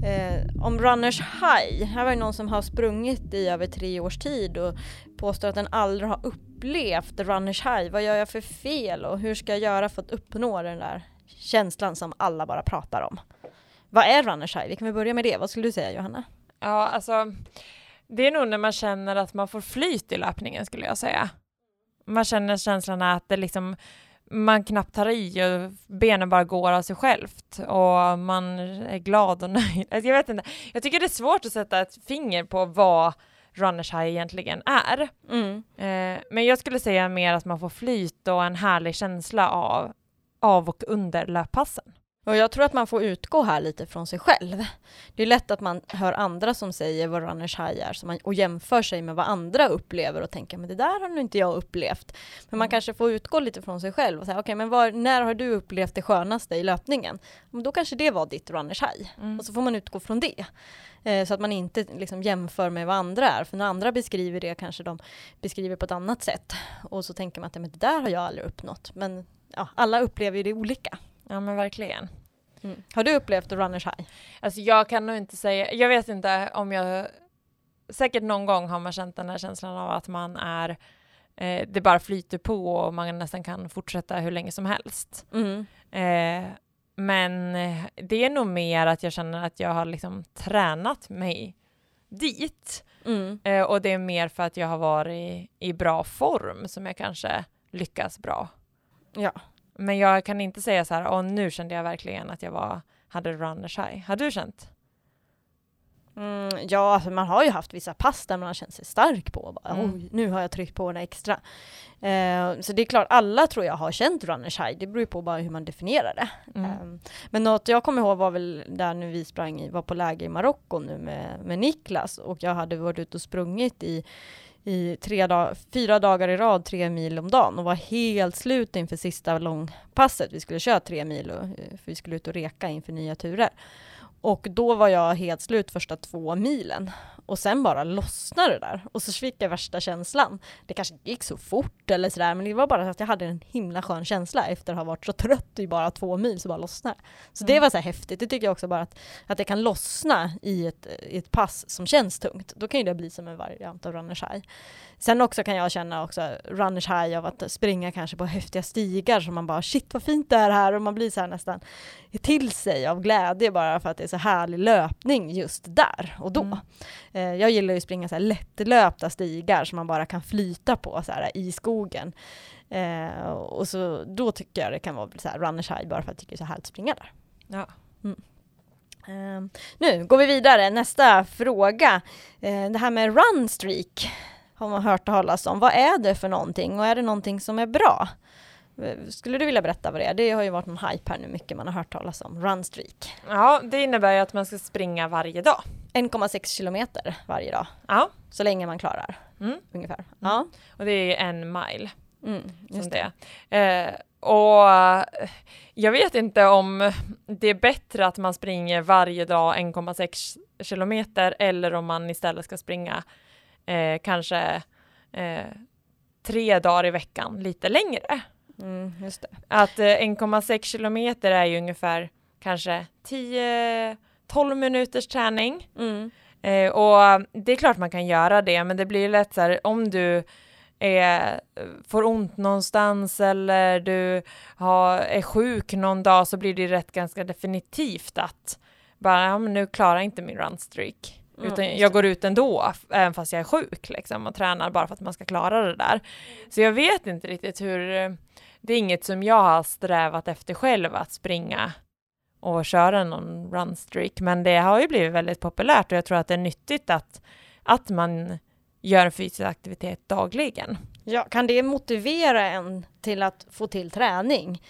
eh, om runners high. Här var det någon som har sprungit i över tre års tid och påstår att den aldrig har upplevt runners high. Vad gör jag för fel och hur ska jag göra för att uppnå den där känslan som alla bara pratar om? Vad är runners high? Vi kan väl börja med det. Vad skulle du säga Johanna? Ja, alltså det är nog när man känner att man får flyt i löpningen skulle jag säga. Man känner känslan att det liksom man knappt tar i och benen bara går av sig självt och man är glad och nöjd. Alltså, Jag vet inte. Jag tycker det är svårt att sätta ett finger på vad runners high egentligen är. Mm. Eh, men jag skulle säga mer att man får flyt och en härlig känsla av, av och under löppassen. Och jag tror att man får utgå här lite från sig själv. Det är lätt att man hör andra som säger vad runners high är man, och jämför sig med vad andra upplever och tänker men det där har nog inte jag upplevt. Men man kanske får utgå lite från sig själv och säga okej men var, när har du upplevt det skönaste i löpningen? Men då kanske det var ditt runners high. Mm. Och så får man utgå från det. Eh, så att man inte liksom jämför med vad andra är. För när andra beskriver det kanske de beskriver på ett annat sätt. Och så tänker man att "Ja, men det där har jag aldrig uppnått. Men ja, alla upplever ju det olika. Ja men verkligen. Mm. Har du upplevt runners high? Alltså jag kan nog inte säga, jag vet inte om jag, säkert någon gång har man känt den här känslan av att man är, eh, det bara flyter på och man nästan kan fortsätta hur länge som helst. Mm. Eh, men eh, det är nog mer att jag känner att jag har liksom tränat mig dit. Mm. Eh, och det är mer för att jag har varit i, i bra form som jag kanske lyckas bra. Ja. Men jag kan inte säga så här, åh nu kände jag verkligen att jag var, hade runners high. Har du känt? Mm, ja, alltså man har ju haft vissa pass där man har känt sig stark på. Bara, Mm. Oj, nu har jag tryckt på den extra. Eh, så det är klart, alla tror jag har känt runners high. Det beror ju på bara hur man definierar det. Mm. Eh, men något jag kommer ihåg var väl där nu vi sprang var på läger i Marocko nu med, med Niklas och jag hade varit ute och sprungit i i tre dag, fyra dagar i rad, tre mil om dagen och var helt slut inför sista långpasset. Vi skulle köra tre mil och, eh, för vi skulle ut och reka inför nya turer. Och då var jag helt slut första två milen. Och sen bara lossnade det där. Och så fick jag värsta känslan. Det kanske gick så fort eller sådär, men det var bara att jag hade en himla skön känsla efter att ha varit så trött i bara två mil så bara lossnade det. Så det Mm. var så här häftigt. Det tycker jag också bara att, att det kan lossna i ett, i ett pass som känns tungt. Då kan ju det bli som en variant av runners high. Sen också kan jag känna också runners high av att springa kanske på häftiga stigar som man bara shit vad fint det är här och man blir så här nästan till sig av glädje bara för att det är så härlig löpning just där och då. Mm. Eh, jag gillar ju att springa så här lättlöpta stigar som man bara kan flyta på så här i skogen. Eh, och så då tycker jag det kan vara så här runners high bara för att jag tycker det är så härligt att springa där. Ja. Eh, nu går vi vidare, nästa fråga. Eh, det här med runstreak har man hört talas om. Vad är det för någonting och är det någonting som är bra? Eh, Skulle du vilja berätta vad det är? Det har ju varit någon hype här nu mycket man har hört talas om. Runstreak. ja, det innebär ju att man ska springa varje dag. 1,6 kilometer varje dag, Ja, så länge man klarar Mm. ungefär. Ja, och det är en mile. mm, just det. det. Eh, och eh, jag vet inte om det är bättre att man springer varje dag 1,6 kilometer eller om man istället ska springa eh, kanske eh, tre dagar i veckan lite längre. Mm. Att eh, 1,6 kilometer är ju ungefär kanske 10-12 minuters träning. Mm. Eh, och det är klart man kan göra det, men det blir lätt så här om du är, får ont någonstans eller du har, är sjuk någon dag så blir det rätt ganska definitivt att bara, ja, men nu klarar jag inte min runstreak. Mm, Utan jag går ut ändå, även fast jag är sjuk liksom, och tränar bara för att man ska klara det där. Så jag vet inte riktigt hur, det är inget som jag har strävat efter själv att springa och köra någon runstreak, men det har ju blivit väldigt populärt och jag tror att det är nyttigt att, att man gör fysisk aktivitet dagligen. Ja, kan det motivera en till att få till träning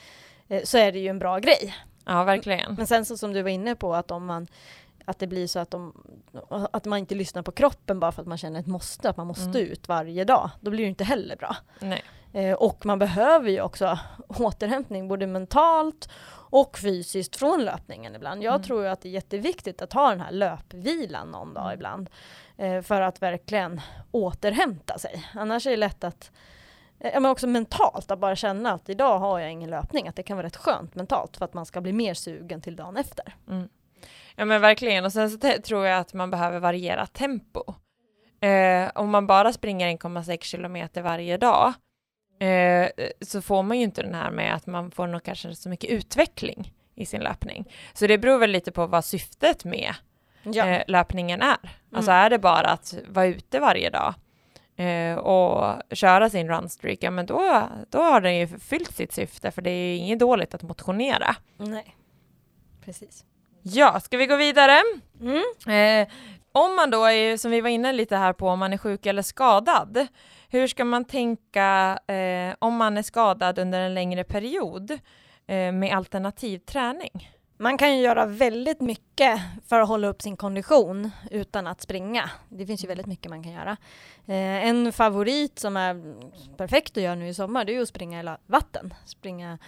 eh, så är det ju en bra grej. Ja, verkligen. Men sen så som du var inne på att om man att det blir så att, de, att man inte lyssnar på kroppen bara för att man känner ett måste, att man måste Mm. ut varje dag. Då blir det inte heller bra. Nej. Eh, och man behöver ju också återhämtning både mentalt och fysiskt från löpningen ibland. Jag Mm. tror att det är jätteviktigt att ha den här löpvilan någon dag Mm. ibland. Eh, för att verkligen återhämta sig. Annars är det lätt att eh, men också mentalt, att bara känna att idag har jag ingen löpning, att det kan vara rätt skönt mentalt för att man ska bli mer sugen till dagen efter. Mm. Ja men verkligen och sen så tror jag att man behöver variera tempo. Eh, om man bara springer 1,6 kilometer varje dag eh, så får man ju inte den här med att man får nog kanske så mycket utveckling i sin löpning. Så det beror väl lite på vad syftet med Ja, eh, löpningen är. Alltså Mm. är det bara att vara ute varje dag eh, och köra sin runstreak, ja men då, då har den ju fyllt sitt syfte för det är ju inget dåligt att motionera. nej. Precis. Ja, ska vi gå vidare? Mm. Eh, om man då är, som vi var inne lite här på, om man är sjuk eller skadad, hur ska man tänka eh, om man är skadad under en längre period eh, med alternativ träning? Man kan ju göra väldigt mycket för att hålla upp sin kondition utan att springa. Det finns ju väldigt mycket man kan göra. Eh, en favorit som är perfekt att göra nu i sommar det är ju att springa i vatten. Springa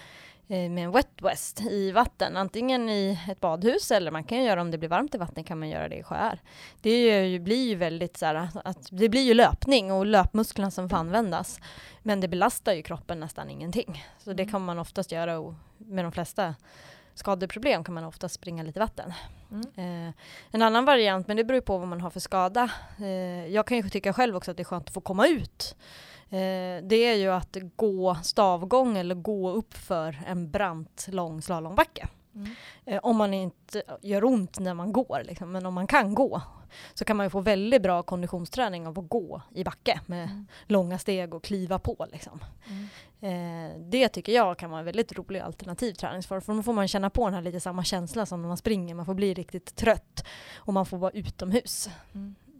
med en wet west i vatten. Antingen i ett badhus eller man kan göra om det blir varmt i vatten kan man göra det i sjöar. Det ju, blir ju väldigt så här, att det blir ju löpning och löpmusklerna som får användas. Men det belastar ju kroppen nästan ingenting. Så det kan man oftast göra och med de flesta skadeproblem kan man ofta springa lite vatten. Mm. Eh, en annan variant, men det beror ju på vad man har för skada. Eh, jag kan ju tycka själv också att det är skönt att få komma ut. Eh, det är ju att gå stavgång eller gå upp för en brant lång slalombacke. Eh, om man inte gör ont när man går, liksom. men om man kan gå så kan man ju få väldigt bra konditionsträning av att gå i backe med långa steg och kliva på. Liksom. Eh, det tycker jag kan vara en väldigt rolig alternativ träningsform för då får man känna på den här lite samma känsla som när man springer, man får bli riktigt trött och man får vara utomhus.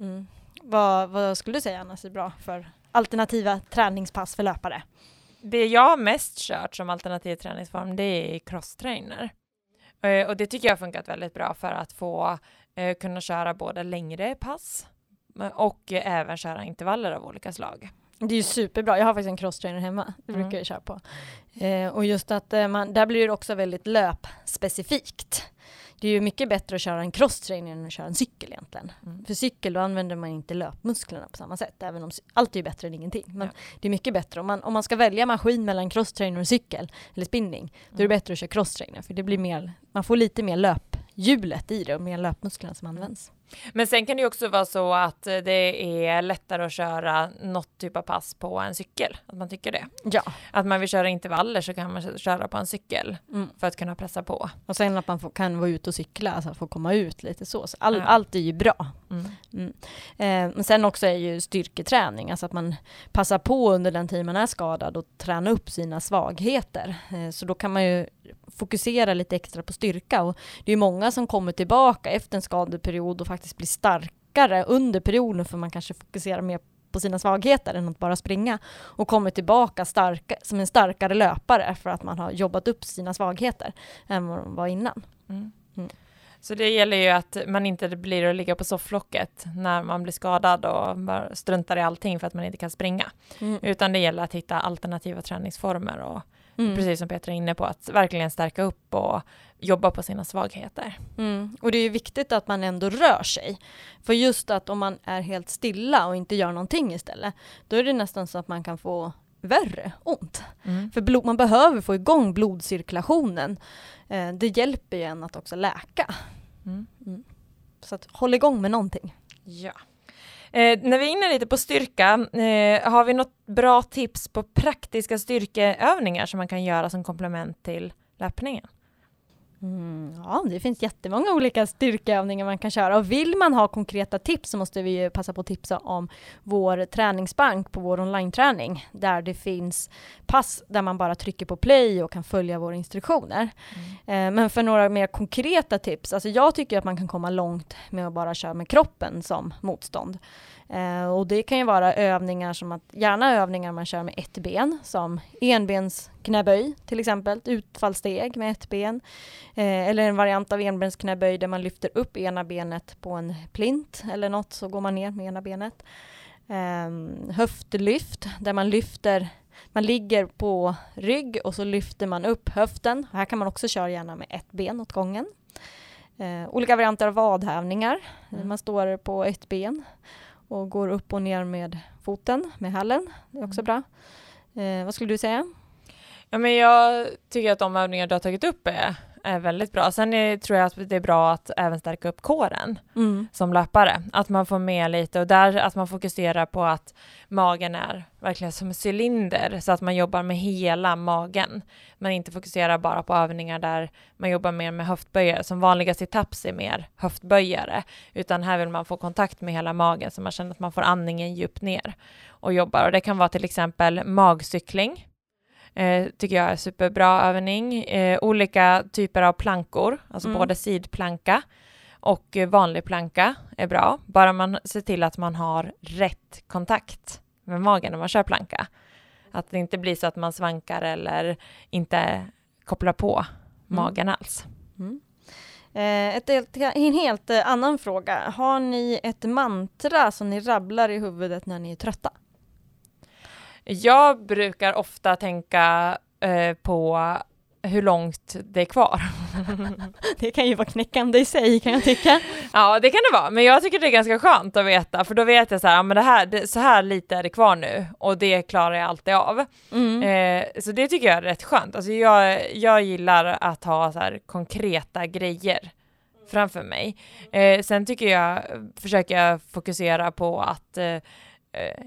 Mm. Vad, vad skulle du säga annars är bra för alternativa träningspass för löpare? Det jag mest kört som alternativ träningsform det är crosstrainer. Eh, Och det tycker jag har funkat väldigt bra för att få eh, kunna köra både längre pass och även köra intervaller av olika slag. Det är ju superbra. Jag har faktiskt en crosstrainer hemma. Det Mm. brukar jag köra på. Eh, och just att eh, man, där blir det också väldigt löpspecifikt. Det är ju mycket bättre att köra en crosstrainer än att köra en cykel egentligen. Mm. För cykel då använder man inte löpmusklerna på samma sätt. Även om allt är ju bättre än ingenting. Men Ja. det är mycket bättre. Om man, om man ska välja maskin mellan crosstrainer och cykel eller spinning. Då är det Mm. bättre att köra crosstrainer. För det blir mer, man får lite mer löphjulet i det och mer löpmusklerna som används. Men sen kan det ju också vara så att det är lättare att köra något typ av pass på en cykel, att man tycker det. Ja. Att man vill köra intervaller så kan man köra på en cykel Mm. för att kunna pressa på. Och sen att man får, kan vara ute och cykla, alltså få komma ut lite så. så all, Ja. Allt är ju bra. Mm. Mm. Eh, men sen också är ju styrketräning, alltså att man passar på under den tid man är skadad och träna upp sina svagheter. Eh, så då kan man ju fokusera lite extra på styrka och det är många som kommer tillbaka efter en skadeperiod och faktiskt blir starkare under perioden för man kanske fokuserar mer på sina svagheter än att bara springa och kommer tillbaka starka, som en starkare löpare för att man har jobbat upp sina svagheter än vad de var innan. Mm. Mm. Så det gäller ju att man inte blir att ligga på sofflocket när man blir skadad och struntar i allting för att man inte kan springa. Mm. Utan det gäller att hitta alternativa träningsformer och Mm. precis som Petra är inne på, att verkligen stärka upp och jobba på sina svagheter. Mm. Och det är ju viktigt att man ändå rör sig. För just att om man är helt stilla och inte gör någonting istället, då är det nästan så att man kan få värre ont. För blod, man behöver få igång blodcirkulationen. Eh, det hjälper ju en att också läka. Mm. Så att håll igång med någonting. Ja. Eh, när vi är inne lite på styrka, eh, har vi något bra tips på praktiska styrkeövningar som man kan göra som komplement till löpningen? Mm, ja, det finns jättemånga olika styrkeövningar man kan köra och vill man ha konkreta tips så måste vi ju passa på att tipsa om vår träningsbank på vår online-träning där det finns pass där man bara trycker på play och kan följa våra instruktioner. Eh, men för några mer konkreta tips, alltså jag tycker att man kan komma långt med att bara köra med kroppen som motstånd. Eh, och det kan ju vara övningar som att, gärna övningar man kör med ett ben som enbensknäböj till exempel, ett utfallssteg med ett ben. Eh, eller en variant av enbensknäböj där man lyfter upp ena benet på en plint eller något så går man ner med ena benet. Eh, höftlyft där man lyfter man ligger på rygg och så lyfter man upp höften. Här kan man också köra gärna med ett ben åt gången. Eh, olika varianter av vadhävningar. Mm. Man står på ett ben och går upp och ner med foten, med hälen. Det är också bra. Eh, vad skulle du säga? Ja, men jag tycker att de övningar du har tagit upp är, är väldigt bra. Sen är, tror jag att det är bra att även stärka upp kåren Mm. som löpare. Att man får med lite och där att man fokuserar på att magen är verkligen som en cylinder så att man jobbar med hela magen. Man inte fokuserar bara på övningar där man jobbar mer med höftböjare. Som vanliga situps är mer höftböjare. Utan här vill man få kontakt med hela magen så man känner att man får andningen djupt ner och jobbar. Och det kan vara till exempel magcykling. Eh, tycker jag är superbra övning. Eh, olika typer av plankor, alltså Mm. både sidplanka och vanlig planka är bra. Bara man ser till att man har rätt kontakt med magen när man kör planka. Att det inte blir så att man svankar eller inte kopplar på magen alls. Mm. Eh, ett, en helt eh, annan fråga. Har ni ett mantra som ni rabblar i huvudet när ni är trötta? Jag brukar ofta tänka eh, på hur långt det är kvar. Det kan ju vara knäckande i sig kan jag tycka. Ja, det kan det vara, men jag tycker det är ganska skönt att veta, för då vet jag så här, ja, men det här, det, så här lite är det kvar nu och det klarar jag alltid av. Mm. Eh, så det tycker jag är rätt skönt. Alltså jag, jag gillar att ha så här konkreta grejer framför mig. Eh, sen tycker jag, försöker jag fokusera på att eh, eh,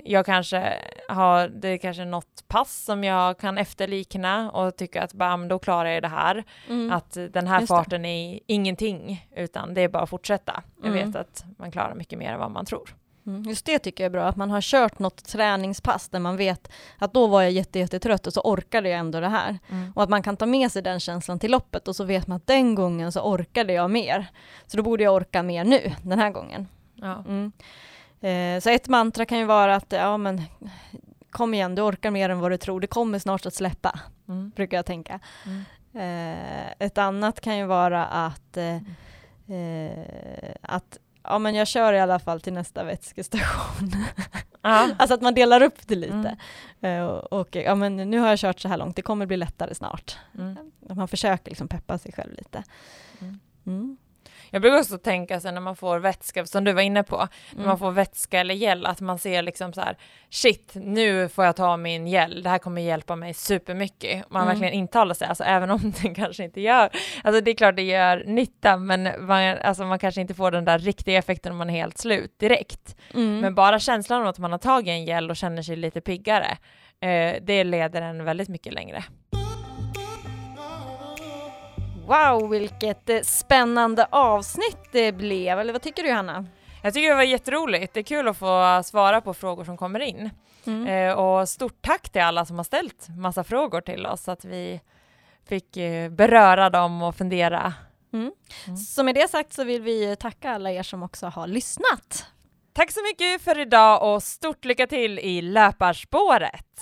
jag kanske har, det är kanske något pass som jag kan efterlikna och tycka att men då klarar jag det här. Mm. Att den här Just det. farten är ingenting, utan det är bara att fortsätta. Jag Mm. vet att man klarar mycket mer än vad man tror. Mm, Just det tycker jag är bra, att man har kört något träningspass där man vet att då var jag jätte, jättetrött och så orkade jag ändå det här. Mm. Och att man kan ta med sig den känslan till loppet och så vet man att den gången så orkade jag mer. Så då borde jag orka mer nu, den här gången. Ja. Mm. Eh, så ett mantra kan ju vara att, ja men kom igen, du orkar mer än vad du tror, det kommer snart att släppa, Mm. brukar jag tänka. Mm. Eh, ett annat kan ju vara att, eh, eh, att ja men jag kör i alla fall till nästa vätskestation. Alltså att man delar upp det lite. Mm. Eh, och, och ja men nu har jag kört så här långt, det kommer bli lättare snart. Mm. Man försöker liksom peppa sig själv lite. Mm. Mm. Jag brukar också tänka sen när man får vätska, som du var inne på, när Mm. man får vätska eller gel, att man ser liksom så här, shit, nu får jag ta min gel, det här kommer hjälpa mig supermycket. Man Mm. verkligen intalar sig, alltså även om den kanske inte gör, alltså det är klart det gör nytta, men man, alltså man kanske inte får den där riktiga effekten om man är helt slut direkt. Mm. Men bara känslan av att man har tagit en gel och känner sig lite piggare, eh, det leder en väldigt mycket längre. Wow, vilket eh, spännande avsnitt det blev. Eller vad tycker du Hanna? Jag tycker det var jätteroligt, det är kul att få svara på frågor som kommer in. Mm. Eh, och stort tack till alla som har ställt massa frågor till oss, så att vi fick eh, beröra dem och fundera. Mm. Så med det sagt så vill vi tacka alla er som också har lyssnat. Tack så mycket för idag och stort lycka till i löparspåret!